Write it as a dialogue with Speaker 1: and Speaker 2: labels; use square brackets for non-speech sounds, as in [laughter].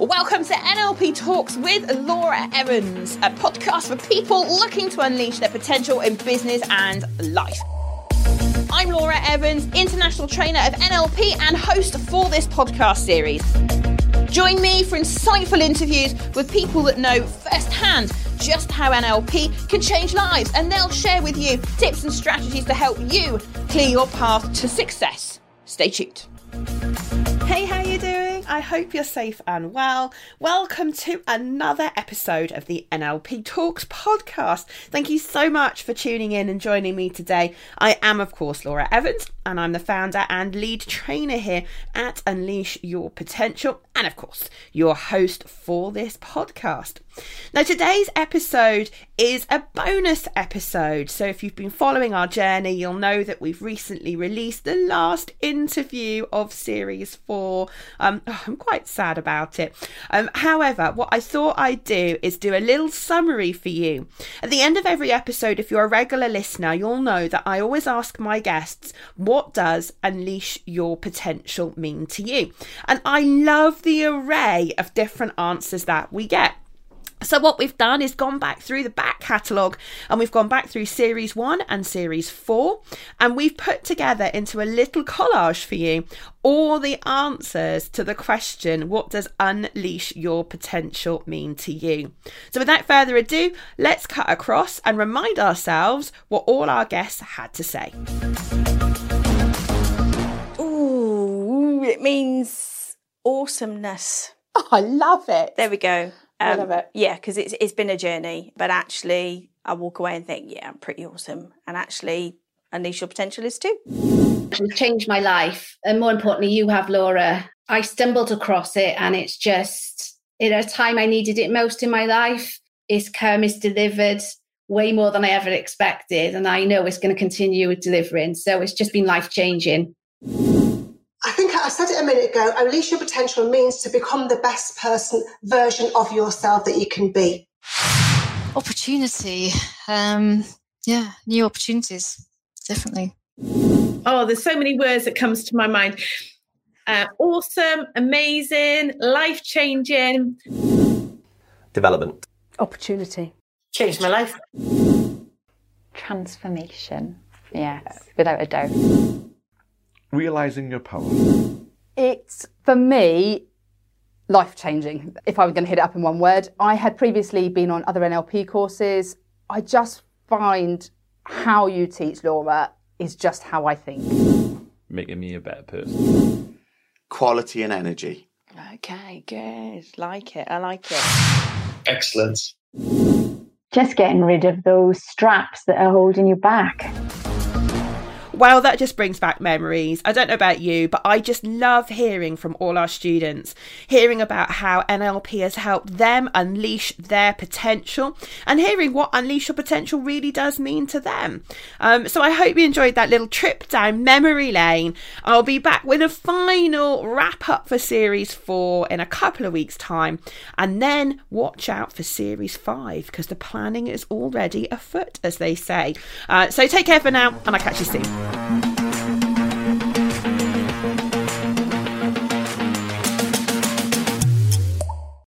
Speaker 1: Welcome to NLP Talks with Laura Evans, a podcast for people looking to unleash their potential in business and life. I'm Laura Evans, international trainer of NLP and host for this podcast series. Join me for insightful interviews with people that know firsthand just how NLP can change lives, and they'll share with you tips and strategies to help you clear your path to success. Stay tuned. I hope you're safe and well. Welcome to another episode of the NLP Talks podcast. Thank you so much for tuning in and joining me today. I am, of course, Laura Evans, and I'm the founder and lead trainer here at Unleash Your Potential, and of course, your host for this podcast. Now, today's episode is a bonus episode. So, if you've been following our journey, you'll know that we've recently released the last interview of series four. Um, oh, [sighs] I'm quite sad about it. Um, however, what I thought I'd do is do a little summary for you. At the end of every episode, if you're a regular listener, you'll know that I always ask my guests, what does unleash your potential mean to you? And I love the array of different answers that we get. So, what we've done is gone back through the back catalogue and we've gone back through series one and series four, and we've put together into a little collage for you all the answers to the question, What does unleash your potential mean to you? So, without further ado, let's cut across and remind ourselves what all our guests had to say.
Speaker 2: Ooh, it means awesomeness.
Speaker 1: Oh, I love it.
Speaker 2: There we go.
Speaker 1: I love um, it.
Speaker 2: Yeah, because it's it's been a journey, but actually, I walk away and think, yeah, I'm pretty awesome, and actually, unleash your potential is too.
Speaker 3: It's changed my life. And more importantly, you have, Laura. I stumbled across it and it's just, at a time I needed it most in my life, it's come, it's delivered way more than I ever expected. And I know it's going to continue delivering. So it's just been life changing.
Speaker 4: I think I said it a minute ago. Unleash your potential means to become the best person version of yourself that you can be.
Speaker 5: Opportunity. Um, yeah, new opportunities. Definitely.
Speaker 6: Oh, there's so many words that comes to my mind. Uh, awesome, amazing, life changing.
Speaker 7: Development.
Speaker 8: Opportunity.
Speaker 9: Changed my life.
Speaker 8: Transformation. Yes, without a doubt.
Speaker 10: Realizing your power.
Speaker 8: It's, for me, life changing. If I was going to hit it up in one word, I had previously been on other NLP courses. I just find how you teach, Laura, is just how I think.
Speaker 11: Making me a better person.
Speaker 12: Quality and energy.
Speaker 2: Okay, good. Like it. I like it.
Speaker 13: Excellent.
Speaker 14: Just getting rid of those straps that are holding you back.
Speaker 1: Wow, that just brings back memories. I don't know about you, but I just love hearing from all our students, hearing about how NLP has helped them unleash their potential and hearing what unleash your potential really does mean to them. Um, so I hope you enjoyed that little trip down memory lane. I'll be back with a final wrap up for series four in a couple of weeks' time. And then watch out for series five because the planning is already afoot, as they say. Uh, so take care for now, and I'll catch you soon. Thank you.